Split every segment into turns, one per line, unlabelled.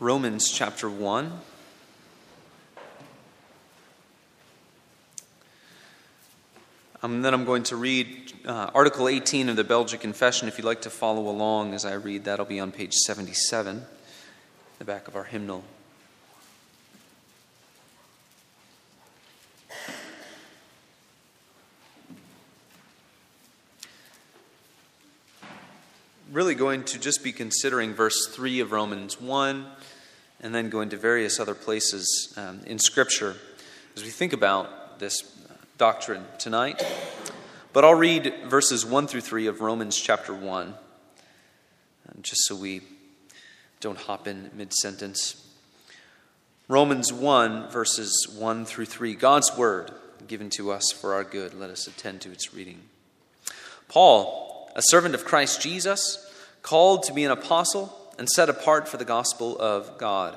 Romans chapter 1. Um, and then I'm going to read uh, Article 18 of the Belgic Confession. If you'd like to follow along as I read, that'll be on page 77, the back of our hymnal. Really going to just be considering verse 3 of Romans 1 and then going to various other places um, in Scripture as we think about this doctrine tonight. But I'll read verses 1 through 3 of Romans chapter 1, just so we don't hop in mid sentence. Romans 1, verses 1 through 3. God's word given to us for our good. Let us attend to its reading. Paul, a servant of Christ Jesus, called to be an apostle and set apart for the gospel of God.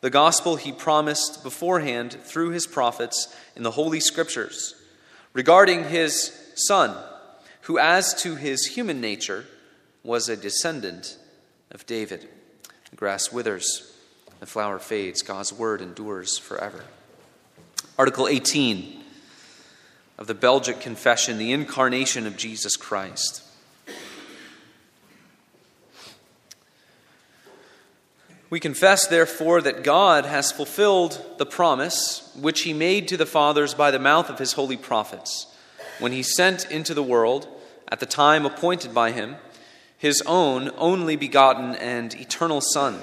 The gospel he promised beforehand through his prophets in the Holy Scriptures regarding his Son, who, as to his human nature, was a descendant of David. The grass withers, the flower fades, God's word endures forever. Article 18 of the Belgic Confession, the incarnation of Jesus Christ. We confess, therefore, that God has fulfilled the promise which He made to the fathers by the mouth of His holy prophets, when He sent into the world, at the time appointed by Him, His own only begotten and eternal Son,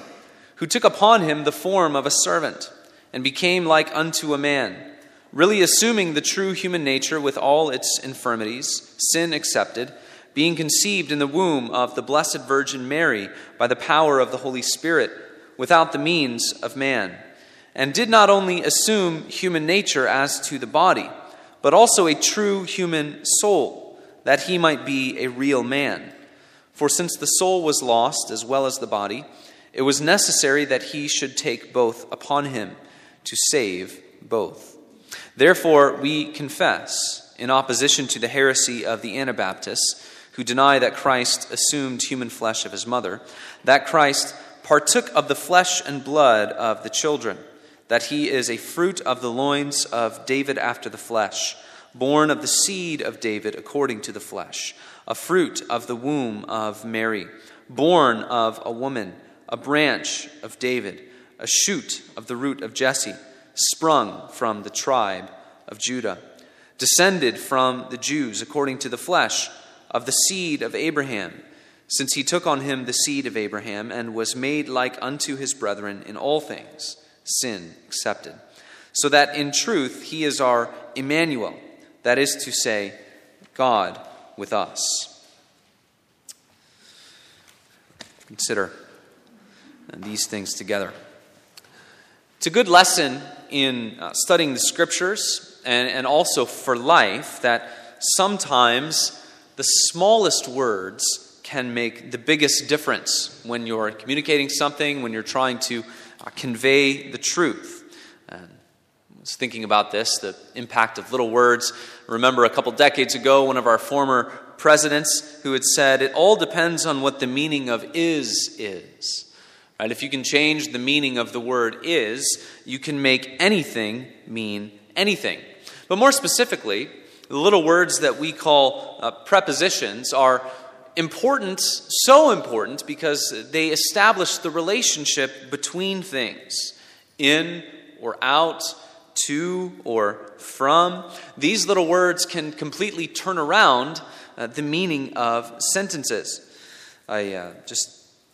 who took upon Him the form of a servant, and became like unto a man, really assuming the true human nature with all its infirmities, sin excepted, being conceived in the womb of the Blessed Virgin Mary by the power of the Holy Spirit without the means of man, and did not only assume human nature as to the body, but also a true human soul, that he might be a real man. For since the soul was lost as well as the body, it was necessary that he should take both upon him to save both. Therefore, we confess, in opposition to the heresy of the Anabaptists, who deny that Christ assumed human flesh of his mother, that Christ partook of the flesh and blood of the children, that he is a fruit of the loins of David after the flesh, born of the seed of David according to the flesh, a fruit of the womb of Mary, born of a woman, a branch of David, a shoot of the root of Jesse, sprung from the tribe of Judah, descended from the Jews according to the flesh, of the seed of Abraham since he took on him the seed of Abraham and was made like unto his brethren in all things, sin excepted. So that in truth he is our Emmanuel, that is to say, God with us. Consider these things together. It's a good lesson in uh, studying the scriptures and, and also for life that sometimes the smallest words can make the biggest difference when you're communicating something, when you're trying to uh, convey the truth. I was thinking about this, the impact of little words. remember a couple decades ago, one of our former presidents who had said, It all depends on what the meaning of is is. Right? If you can change the meaning of the word is, you can make anything mean anything. But more specifically, the little words that we call uh, prepositions are important, so important, because they establish the relationship between things in or out, to or from. These little words can completely turn around uh, the meaning of sentences. I uh, just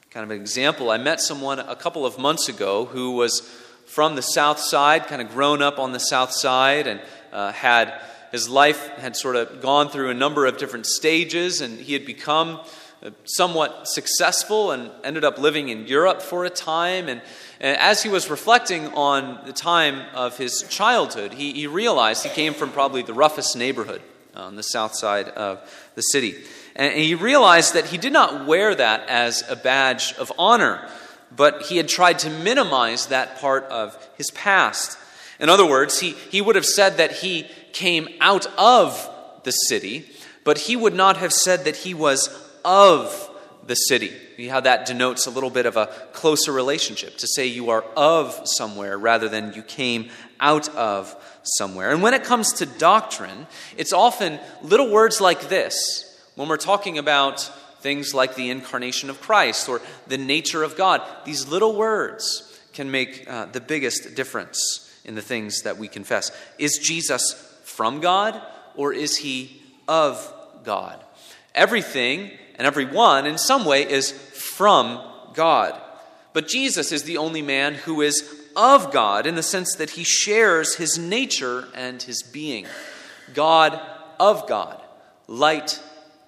kind of an example. I met someone a couple of months ago who was from the South Side, kind of grown up on the South Side, and uh, had his life had sort of gone through a number of different stages, and he had become uh, somewhat successful and ended up living in Europe for a time. And, and as he was reflecting on the time of his childhood, he, he realized he came from probably the roughest neighborhood on the south side of the city. And he realized that he did not wear that as a badge of honor, but he had tried to minimize that part of his past. In other words, he, he would have said that he came out of the city, but he would not have said that he was of the city. See how that denotes a little bit of a closer relationship to say you are of somewhere rather than you came out of somewhere. And when it comes to doctrine, it's often little words like this when we're talking about things like the incarnation of Christ or the nature of God. These little words can make uh, the biggest difference in the things that we confess. Is Jesus from God or is he of God? Everything and everyone, in some way, is from God. But Jesus is the only man who is of God in the sense that he shares his nature and his being. God of God, light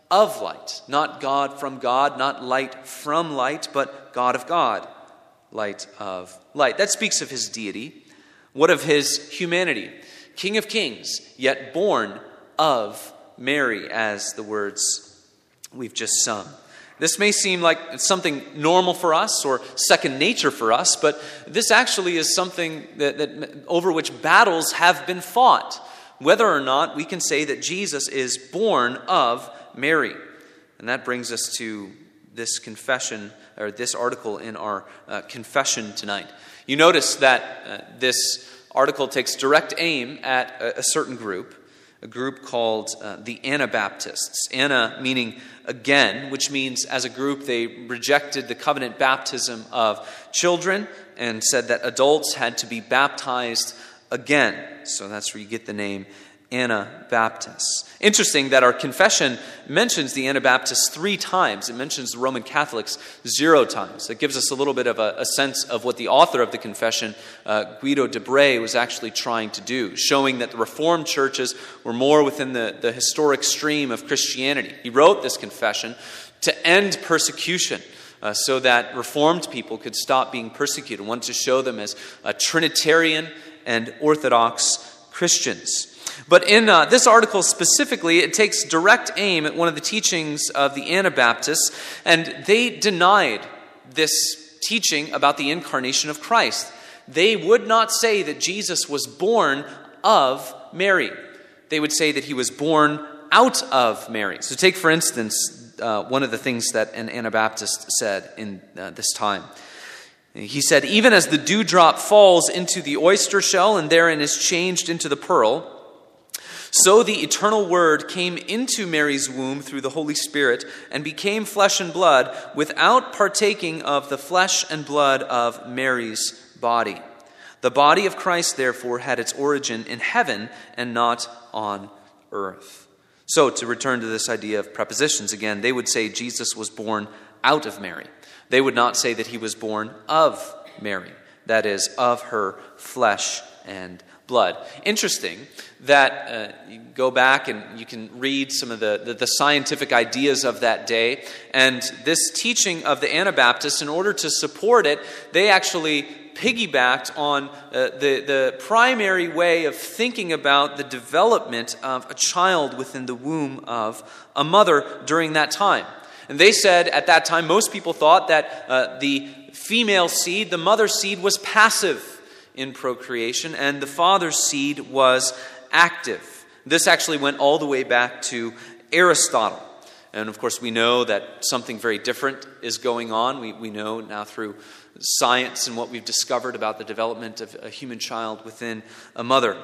of light. Not God from God, not light from light, but God of God, light of light. That speaks of his deity. What of his humanity? King of kings, yet born of Mary, as the words we've just sung. This may seem like something normal for us or second nature for us, but this actually is something that, that, over which battles have been fought. Whether or not we can say that Jesus is born of Mary. And that brings us to this confession, or this article in our uh, confession tonight. You notice that uh, this article takes direct aim at a, a certain group, a group called uh, the Anabaptists. Ana meaning again, which means as a group they rejected the covenant baptism of children and said that adults had to be baptized again. So that's where you get the name Anabaptists. Interesting that our confession mentions the Anabaptists three times. It mentions the Roman Catholics zero times. It gives us a little bit of a, a sense of what the author of the confession, uh, Guido de Brès, was actually trying to do, showing that the Reformed churches were more within the, the historic stream of Christianity. He wrote this confession to end persecution. Uh, so that Reformed people could stop being persecuted, wanted to show them as Trinitarian and Orthodox Christians. But in uh, this article specifically, it takes direct aim at one of the teachings of the Anabaptists, and they denied this teaching about the incarnation of Christ. They would not say that Jesus was born of Mary. They would say that he was born out of Mary. So, take for instance uh, one of the things that an Anabaptist said in uh, this time. He said, Even as the dewdrop falls into the oyster shell and therein is changed into the pearl, so the eternal Word came into Mary's womb through the Holy Spirit and became flesh and blood without partaking of the flesh and blood of Mary's body. The body of Christ, therefore, had its origin in heaven and not on earth. So, to return to this idea of prepositions again, they would say Jesus was born out of Mary. They would not say that he was born of Mary, that is, of her flesh and blood. Interesting that uh, you go back and you can read some of the, the, the, scientific ideas of that day. And this teaching of the Anabaptists, in order to support it, they actually piggybacked on uh, the, the primary way of thinking about the development of a child within the womb of a mother during that time. And they said at that time, most people thought that uh, the female seed, the mother seed, was passive in procreation, and the father's seed was active. This actually went all the way back to Aristotle. And of course, we know that something very different is going on. We, we know now through science and what we've discovered about the development of a human child within a mother.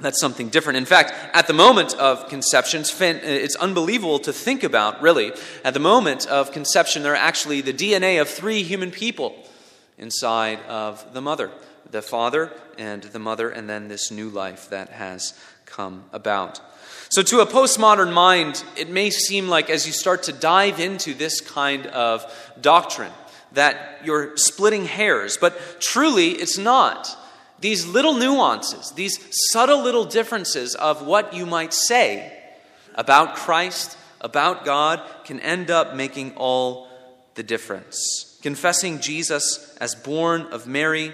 That's something different. In fact, at the moment of conception, it's unbelievable to think about, really. At the moment of conception, there are actually the DNA of three human people inside of the mother the father and the mother, and then this new life that has come about. So, to a postmodern mind, it may seem like as you start to dive into this kind of doctrine, that you're splitting hairs, but truly it's not. These little nuances, these subtle little differences of what you might say about Christ, about God, can end up making all the difference. Confessing Jesus as born of Mary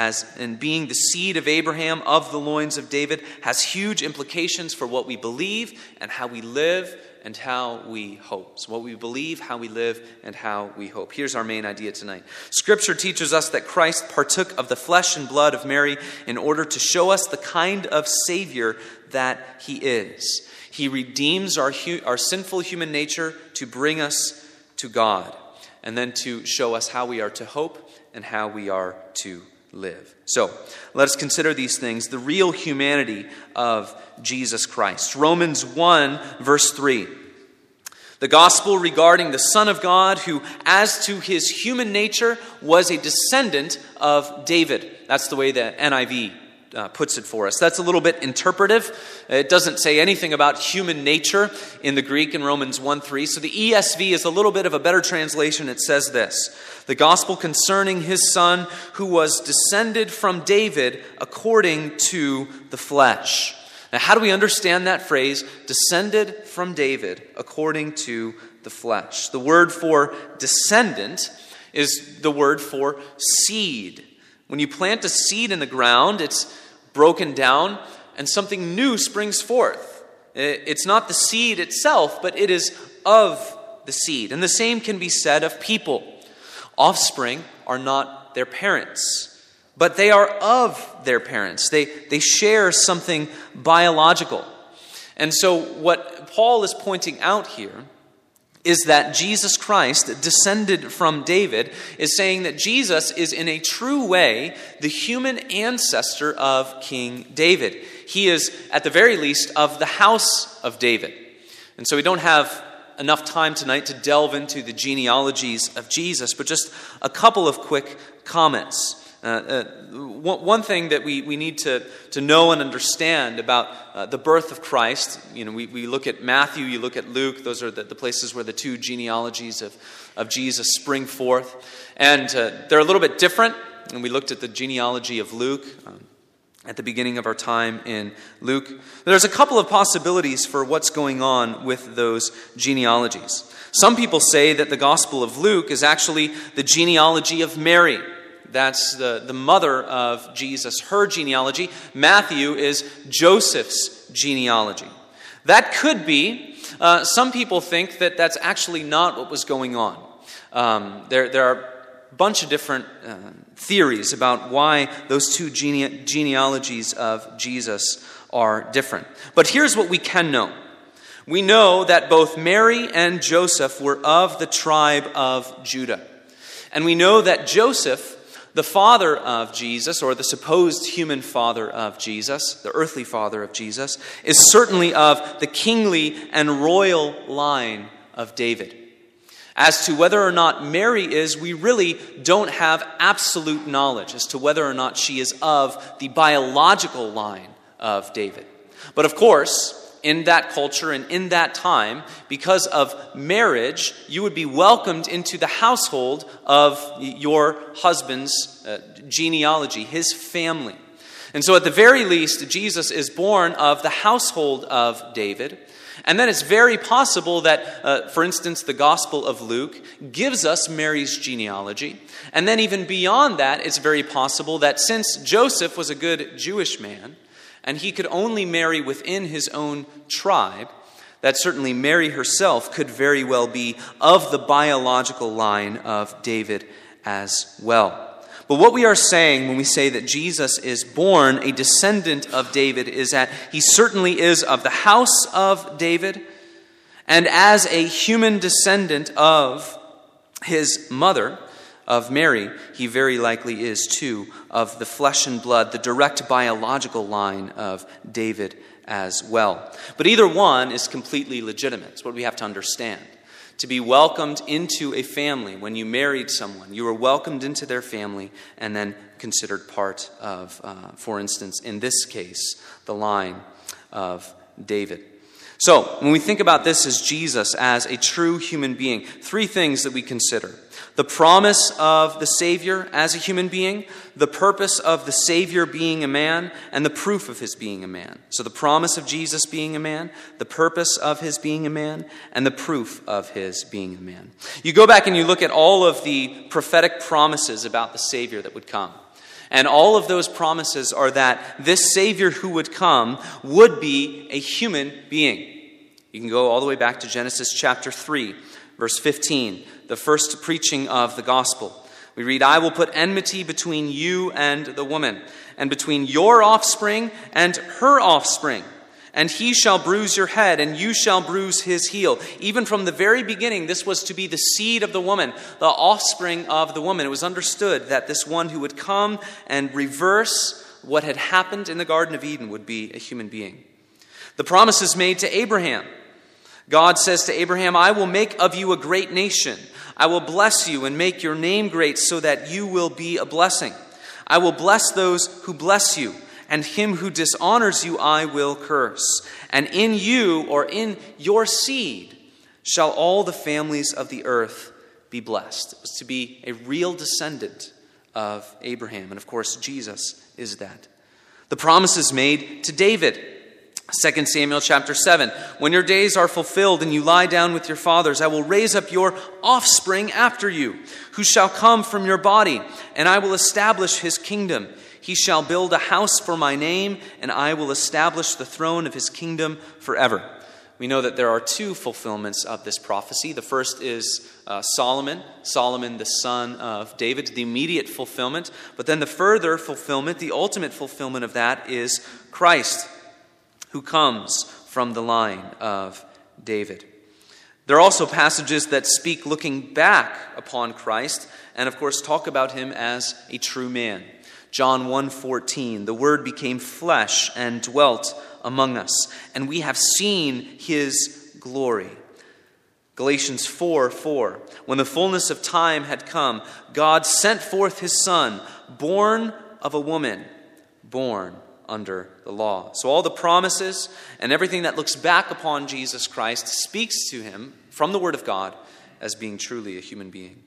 as in being the seed of Abraham of the loins of David has huge implications for what we believe and how we live and how we hope. So, what we believe, how we live, and how we hope. Here's our main idea tonight Scripture teaches us that Christ partook of the flesh and blood of Mary in order to show us the kind of Savior that He is. He redeems our, our sinful human nature to bring us to God. and then to show us how we are to hope and how we are to live. So, let us consider these things the real humanity of Jesus Christ. Romans 1, verse 3. The gospel regarding the Son of God, who, as to his human nature, was a descendant of David. That's the way the NIV uh, puts it for us. That's a little bit interpretive. It doesn't say anything about human nature in the Greek in Romans 1 3. So the ESV is a little bit of a better translation. It says this The gospel concerning his son, who was descended from David according to the flesh. Now, how do we understand that phrase, descended from David according to the flesh? The word for descendant is the word for seed. When you plant a seed in the ground, it's broken down and something new springs forth. It's not the seed itself, but it is of the seed. And the same can be said of people. Offspring are not their parents, but they are of their parents. They, they share something biological. And so, what Paul is pointing out here is that Jesus Christ, descended from David, is saying that Jesus is in a true way the human ancestor of King David. He is, at the very least, of the house of David. And so we don't have enough time tonight to delve into the genealogies of Jesus, but just a couple of quick comments. Uh, uh, one thing that we, we need to, to know and understand about uh, the birth of Christ, you know, we, we look at Matthew, you look at Luke, those are the, the places where the two genealogies of, of Jesus spring forth. And uh, they're a little bit different. And we looked at the genealogy of Luke um, at the beginning of our time in Luke. There's a couple of possibilities for what's going on with those genealogies. Some people say that the Gospel of Luke is actually the genealogy of Mary. That's the, the mother of Jesus, her genealogy. Matthew is Joseph's genealogy. That could be. Uh, some people think that that's actually not what was going on. Um, there, there are a bunch of different uh, theories about why those two gene- genealogies of Jesus are different. But here's what we can know we know that both Mary and Joseph were of the tribe of Judah. And we know that Joseph the father of Jesus, or the supposed human father of Jesus, the earthly father of Jesus, is certainly of the kingly and royal line of David. As to whether or not Mary is, we really don't have absolute knowledge as to whether or not she is of the biological line of David. But of course, in that culture and in that time, because of marriage, you would be welcomed into the household of your husband's uh, genealogy, his family. And so, at the very least, Jesus is born of the household of David. And then it's very possible that, uh, for instance, the Gospel of Luke gives us Mary's genealogy. And then, even beyond that, it's very possible that since Joseph was a good Jewish man, and he could only marry within his own tribe, that certainly Mary herself could very well be of the biological line of David as well. But what we are saying when we say that Jesus is born a descendant of David is that he certainly is of the house of David, and as a human descendant of his mother, of Mary, he very likely is too of the flesh and blood, the direct biological line of David as well. But either one is completely legitimate. It's what we have to understand. To be welcomed into a family when you married someone, you were welcomed into their family and then considered part of, uh, for instance, in this case, the line of David. So, when we think about this as Jesus as a true human being, three things that we consider the promise of the Savior as a human being, the purpose of the Savior being a man, and the proof of his being a man. So, the promise of Jesus being a man, the purpose of his being a man, and the proof of his being a man. You go back and you look at all of the prophetic promises about the Savior that would come. And all of those promises are that this Savior who would come would be a human being. You can go all the way back to Genesis chapter 3, verse 15 the first preaching of the gospel. We read, I will put enmity between you and the woman, and between your offspring and her offspring. And he shall bruise your head, and you shall bruise his heel. Even from the very beginning, this was to be the seed of the woman, the offspring of the woman. It was understood that this one who would come and reverse what had happened in the Garden of Eden would be a human being. The promise is made to Abraham. God says to Abraham, I will make of you a great nation. I will bless you and make your name great so that you will be a blessing. I will bless those who bless you and him who dishonors you I will curse. And in you, or in your seed, shall all the families of the earth be blessed. It was to be a real descendant of Abraham. And of course, Jesus is that. The promise is made to David. 2 Samuel chapter 7 When your days are fulfilled and you lie down with your fathers, I will raise up your offspring after you, who shall come from your body, and I will establish his kingdom. He shall build a house for my name, and I will establish the throne of his kingdom forever. We know that there are two fulfillments of this prophecy. The first is uh, Solomon, Solomon, the son of David, the immediate fulfillment. But then the further fulfillment, the ultimate fulfillment of that is Christ, who comes from the line of David. There are also passages that speak looking back upon Christ and, of course, talk about him as a true man. John 1:14 The word became flesh and dwelt among us and we have seen his glory. Galatians 4 4. When the fullness of time had come, God sent forth his Son, born of a woman, born under the law. So, all the promises and everything that looks back upon Jesus Christ speaks to him from the Word of God as being truly a human being.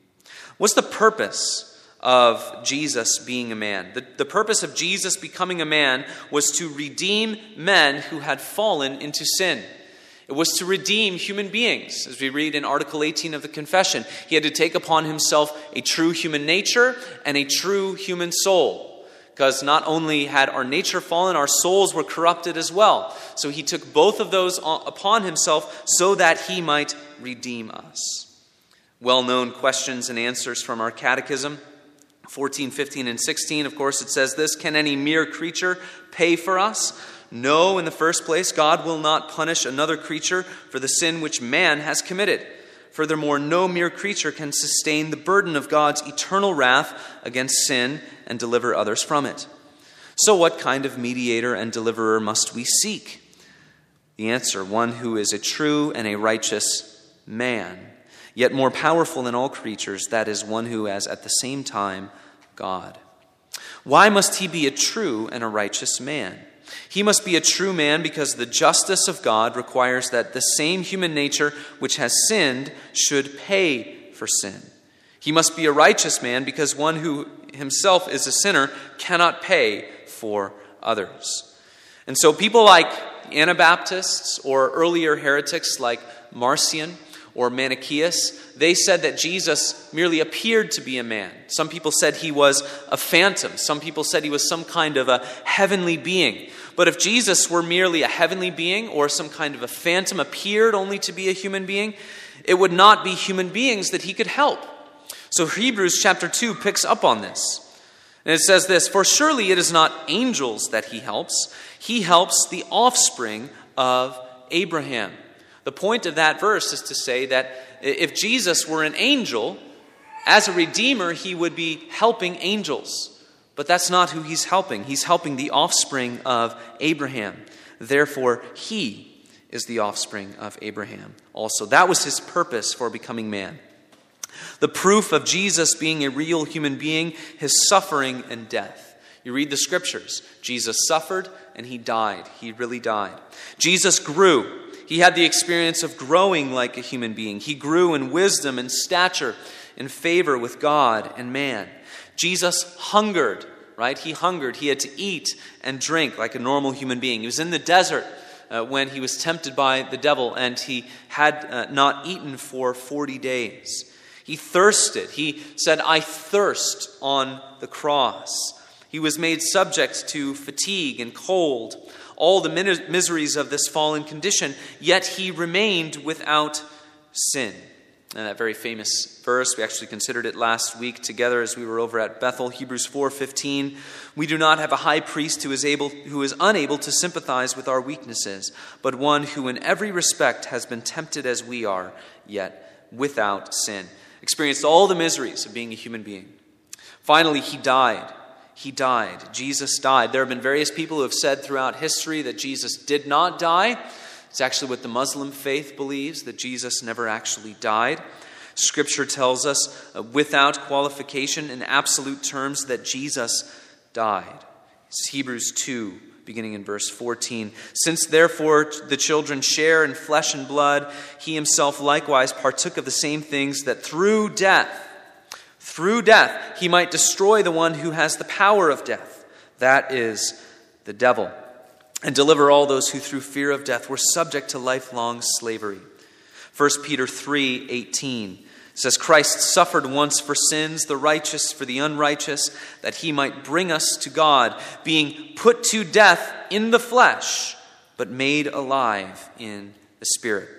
What's the purpose of Jesus being a man. The, the purpose of Jesus becoming a man was to redeem men who had fallen into sin. It was to redeem human beings, as we read in Article 18 of the Confession. He had to take upon himself a true human nature and a true human soul. Because not only had our nature fallen, our souls were corrupted as well. So he took both of those upon himself so that he might redeem us. Well known questions and answers from our catechism. 14, 15, and 16, of course, it says this Can any mere creature pay for us? No, in the first place, God will not punish another creature for the sin which man has committed. Furthermore, no mere creature can sustain the burden of God's eternal wrath against sin and deliver others from it. So, what kind of mediator and deliverer must we seek? The answer one who is a true and a righteous man yet more powerful than all creatures, that is, one who is at the same time God. Why must he be a true and a righteous man? He must be a true man because the justice of God requires that the same human nature which has sinned should pay for sin. He must be a righteous man because one who himself is a sinner cannot pay for others. And so people like Anabaptists or earlier heretics like Marcion or Manichaeus, they said that Jesus merely appeared to be a man. Some people said he was a phantom. Some people said he was some kind of a heavenly being. But if Jesus were merely a heavenly being or some kind of a phantom appeared only to be a human being, it would not be human beings that he could help. So Hebrews chapter 2 picks up on this. And it says this For surely it is not angels that he helps, he helps the offspring of Abraham. The point of that verse is to say that if Jesus were an angel, as a redeemer, he would be helping angels. But that's not who he's helping. He's helping the offspring of Abraham. Therefore, he is the offspring of Abraham also. That was his purpose for becoming man. The proof of Jesus being a real human being, his suffering and death. You read the scriptures. Jesus suffered and he died. He really died. Jesus grew. He had the experience of growing like a human being. He grew in wisdom and stature, in favor with God and man. Jesus hungered, right? He hungered. He had to eat and drink like a normal human being. He was in the desert uh, when he was tempted by the devil, and he had uh, not eaten for 40 days. He thirsted. He said, I thirst on the cross. He was made subject to fatigue and cold all the miseries of this fallen condition, yet he remained without sin. And that very famous verse, we actually considered it last week together as we were over at Bethel, Hebrews 4:15. We do not have a high priest who is able who is unable to sympathize with our weaknesses, but one who in every respect has been tempted as we are, yet without sin. Experienced all the miseries of being a human being. Finally, he died. He died. Jesus died. There have been various people who have said throughout history that Jesus did not die. It's actually what the Muslim faith believes that Jesus never actually died. Scripture tells us uh, without qualification in absolute terms that Jesus died. It's Hebrews 2, beginning in verse 14. Since therefore the children share in flesh and blood, he himself likewise partook of the same things that through death, through death, he might destroy the one who has the power of death. That is the devil and deliver all those who through fear of death were subject to lifelong slavery. 1 Peter 3:18 says Christ suffered once for sins the righteous for the unrighteous that he might bring us to God being put to death in the flesh but made alive in the spirit.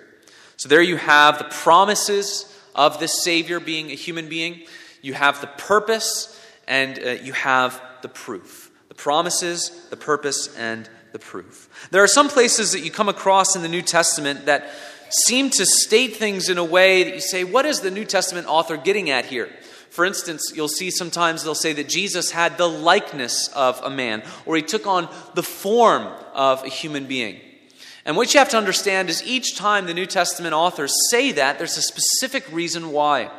So there you have the promises of this savior being a human being, you have the purpose and uh, you have the proof. The promises, the purpose and the proof. There are some places that you come across in the New Testament that seem to state things in a way that you say, what is the New Testament author getting at here? For instance, you'll see sometimes they'll say that Jesus had the likeness of a man, or he took on the form of a human being. And what you have to understand is each time the New Testament authors say that, there's a specific reason why.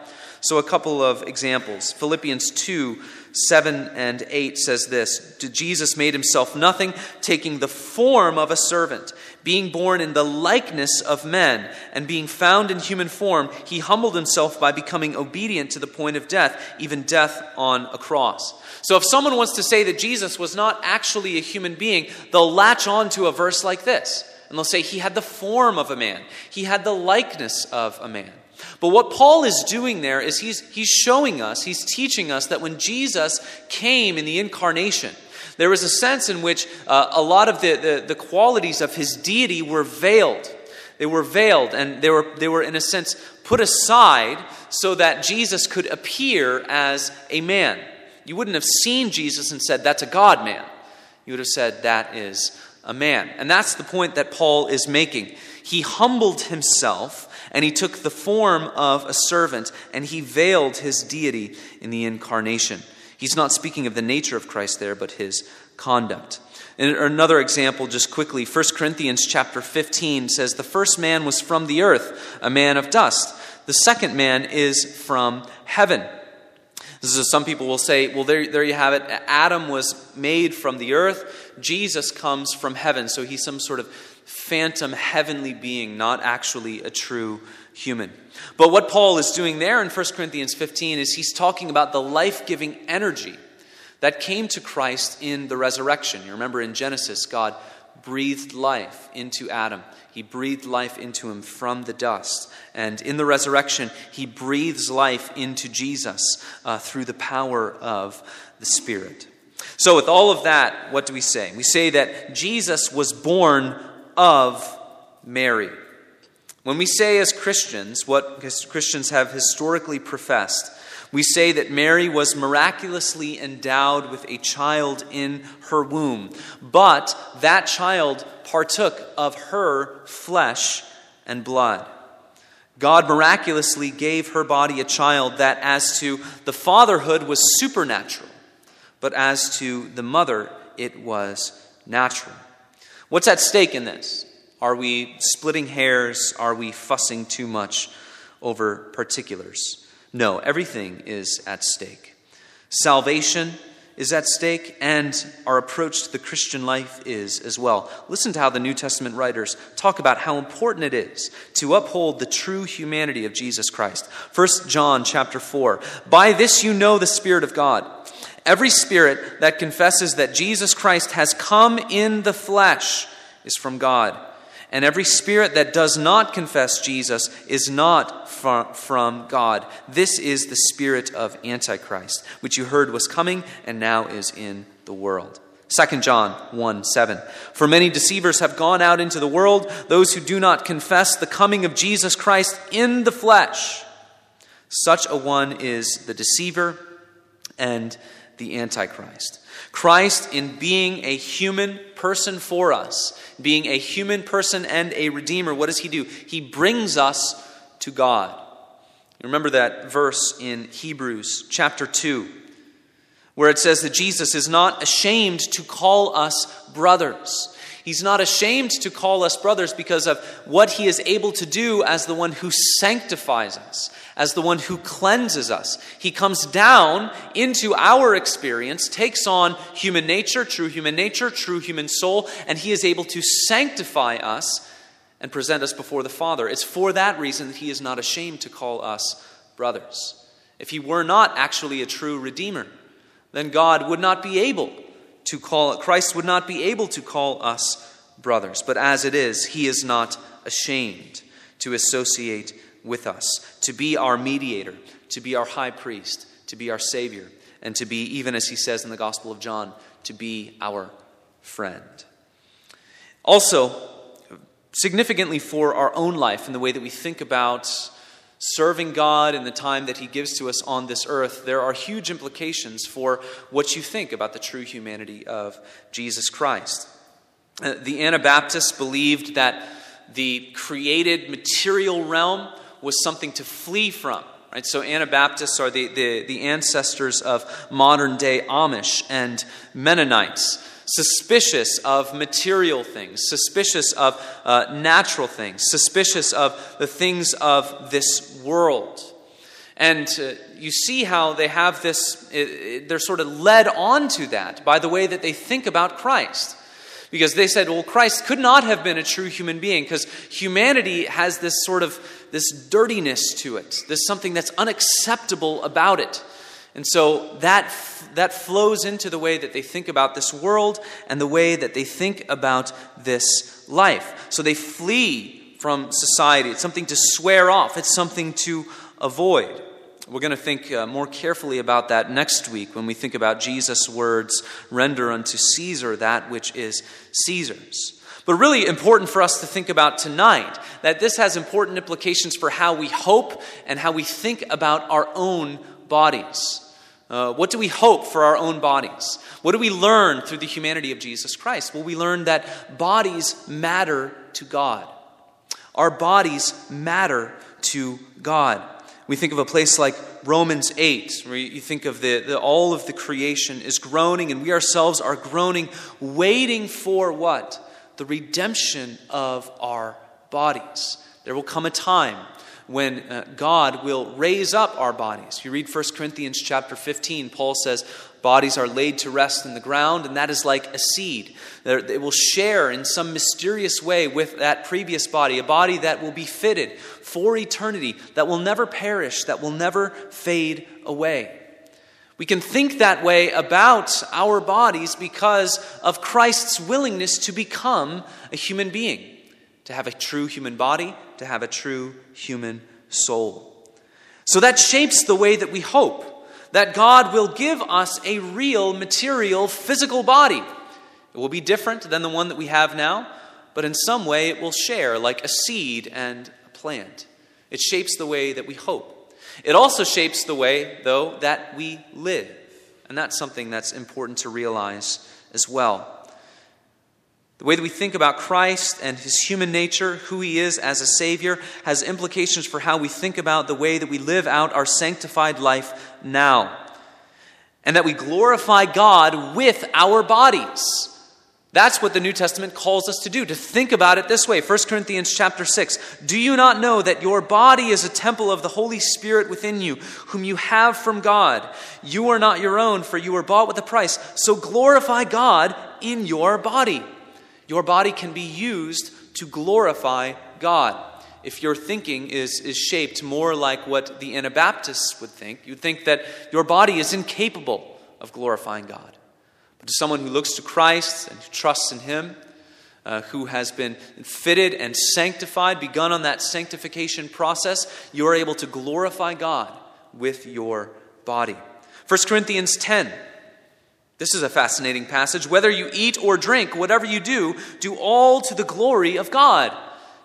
So, a couple of examples. Philippians 2 7 and 8 says this Jesus made himself nothing, taking the form of a servant, being born in the likeness of men, and being found in human form, he humbled himself by becoming obedient to the point of death, even death on a cross. So, if someone wants to say that Jesus was not actually a human being, they'll latch on to a verse like this. And they'll say, He had the form of a man, He had the likeness of a man. But what Paul is doing there is he's, he's showing us, he's teaching us that when Jesus came in the incarnation, there was a sense in which uh, a lot of the, the, the qualities of his deity were veiled. They were veiled and they were, they were, in a sense, put aside so that Jesus could appear as a man. You wouldn't have seen Jesus and said, That's a God man. You would have said, That is a man. And that's the point that Paul is making. He humbled himself and he took the form of a servant, and he veiled his deity in the incarnation. He's not speaking of the nature of Christ there, but his conduct. And another example, just quickly, 1 Corinthians chapter 15 says, The first man was from the earth, a man of dust. The second man is from heaven. This is, some people will say, well, there, there you have it. Adam was made from the earth. Jesus comes from heaven. So he's some sort of phantom heavenly being, not actually a true human. But what Paul is doing there in 1 Corinthians 15 is he's talking about the life giving energy that came to Christ in the resurrection. You remember in Genesis, God breathed life into Adam. He breathed life into him from the dust. And in the resurrection, he breathes life into Jesus uh, through the power of the Spirit. So, with all of that, what do we say? We say that Jesus was born of Mary. When we say as Christians what Christians have historically professed, we say that Mary was miraculously endowed with a child in her womb, but that child partook of her flesh and blood. God miraculously gave her body a child that, as to the fatherhood, was supernatural, but as to the mother, it was natural. What's at stake in this? Are we splitting hairs? Are we fussing too much over particulars? No, everything is at stake. Salvation is at stake, and our approach to the Christian life is as well. Listen to how the New Testament writers talk about how important it is to uphold the true humanity of Jesus Christ. 1 John chapter 4. By this you know the Spirit of God. Every spirit that confesses that Jesus Christ has come in the flesh is from God. And every spirit that does not confess Jesus is not from God. This is the spirit of Antichrist, which you heard was coming and now is in the world. 2 John 1 7. For many deceivers have gone out into the world, those who do not confess the coming of Jesus Christ in the flesh. Such a one is the deceiver and the Antichrist. Christ, in being a human person for us, being a human person and a redeemer, what does he do? He brings us to God. Remember that verse in Hebrews chapter 2, where it says that Jesus is not ashamed to call us brothers. He's not ashamed to call us brothers because of what he is able to do as the one who sanctifies us, as the one who cleanses us. He comes down into our experience, takes on human nature, true human nature, true human soul, and he is able to sanctify us and present us before the Father. It's for that reason that he is not ashamed to call us brothers. If he were not actually a true Redeemer, then God would not be able to call Christ would not be able to call us brothers, but as it is, he is not ashamed to associate with us, to be our mediator, to be our high priest, to be our savior, and to be even as he says in the Gospel of John, to be our friend. Also, significantly for our own life and the way that we think about serving God in the time that He gives to us on this earth, there are huge implications for what you think about the true humanity of Jesus Christ. Uh, the Anabaptists believed that the created material realm was something to flee from. Right? So, Anabaptists are the, the, the ancestors of modern day Amish and Mennonites suspicious of material things, suspicious of uh, natural things, suspicious of the things of this world. And uh, you see how they have this, it, it, they're sort of led on to that by the way that they think about Christ. Because they said, well, Christ could not have been a true human being because humanity has this sort of this dirtiness to it. There's something that's unacceptable about it. And so that, that flows into the way that they think about this world and the way that they think about this life. So they flee from society. It's something to swear off, it's something to avoid. We're going to think uh, more carefully about that next week when we think about Jesus' words render unto Caesar that which is Caesar's. But really important for us to think about tonight that this has important implications for how we hope and how we think about our own bodies. Uh, what do we hope for our own bodies? What do we learn through the humanity of Jesus Christ? Well, we learn that bodies matter to God. Our bodies matter to God. We think of a place like Romans 8, where you think of the, the, all of the creation is groaning, and we ourselves are groaning, waiting for what? The redemption of our bodies. There will come a time when uh, God will raise up our bodies. You read 1 Corinthians chapter 15, Paul says, Bodies are laid to rest in the ground, and that is like a seed. It will share in some mysterious way with that previous body, a body that will be fitted for eternity, that will never perish, that will never fade away. We can think that way about our bodies because of Christ's willingness to become a human being to have a true human body, to have a true human soul. So that shapes the way that we hope that God will give us a real, material, physical body. It will be different than the one that we have now, but in some way it will share like a seed and a plant. It shapes the way that we hope. It also shapes the way, though, that we live. And that's something that's important to realize as well. The way that we think about Christ and his human nature, who he is as a Savior, has implications for how we think about the way that we live out our sanctified life now. And that we glorify God with our bodies. That's what the New Testament calls us to do, to think about it this way. 1 Corinthians chapter 6. Do you not know that your body is a temple of the Holy Spirit within you, whom you have from God? You are not your own, for you were bought with a price. So glorify God in your body. Your body can be used to glorify God. If your thinking is, is shaped more like what the Anabaptists would think, you'd think that your body is incapable of glorifying God. To someone who looks to Christ and who trusts in Him, uh, who has been fitted and sanctified, begun on that sanctification process, you are able to glorify God with your body. 1 Corinthians 10 this is a fascinating passage. Whether you eat or drink, whatever you do, do all to the glory of God.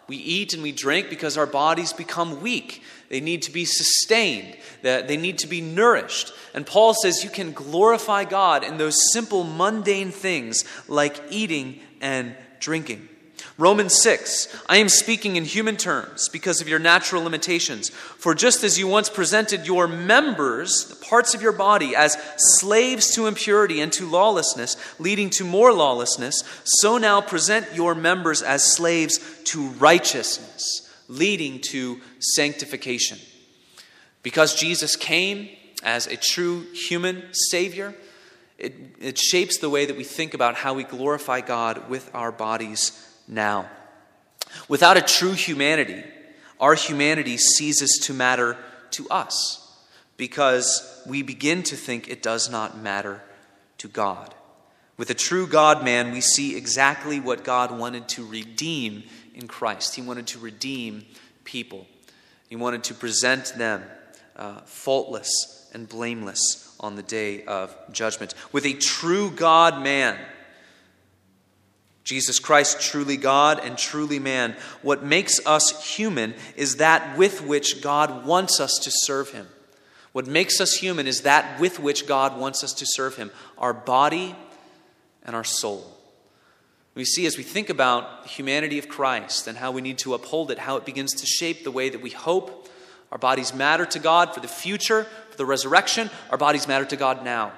We eat and we drink because our bodies become weak. They need to be sustained, they need to be nourished. And Paul says you can glorify God in those simple, mundane things like eating and drinking. Romans 6, I am speaking in human terms because of your natural limitations. For just as you once presented your members, the parts of your body, as slaves to impurity and to lawlessness, leading to more lawlessness, so now present your members as slaves to righteousness, leading to sanctification. Because Jesus came as a true human Savior, it, it shapes the way that we think about how we glorify God with our bodies now. Without a true humanity, our humanity ceases to matter to us because we begin to think it does not matter to God. With a true God man, we see exactly what God wanted to redeem in Christ. He wanted to redeem people, He wanted to present them uh, faultless and blameless on the day of judgment. With a true God man, Jesus Christ, truly God and truly man, what makes us human is that with which God wants us to serve Him. What makes us human is that with which God wants us to serve Him our body and our soul. We see as we think about the humanity of Christ and how we need to uphold it, how it begins to shape the way that we hope. Our bodies matter to God for the future, for the resurrection. Our bodies matter to God now.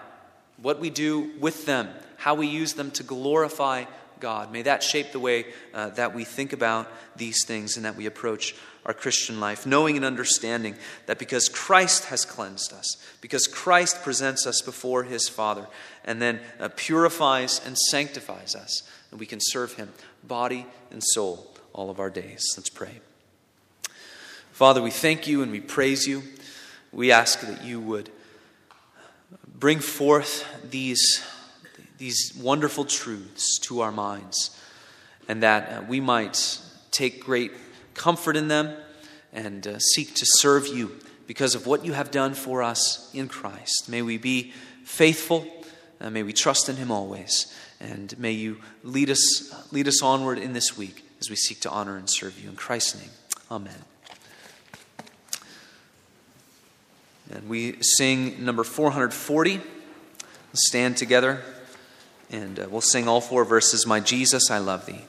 What we do with them, how we use them to glorify God. May that shape the way uh, that we think about these things and that we approach our Christian life, knowing and understanding that because Christ has cleansed us, because Christ presents us before his Father, and then uh, purifies and sanctifies us, and we can serve him body and soul all of our days. Let's pray. Father, we thank you and we praise you. We ask that you would bring forth these these wonderful truths to our minds, and that uh, we might take great comfort in them and uh, seek to serve you because of what you have done for us in Christ. May we be faithful, uh, may we trust in Him always, and may you lead us, lead us onward in this week as we seek to honor and serve you. In Christ's name, amen. And we sing number 440. Stand together. And uh, we'll sing all four verses My Jesus, I love thee.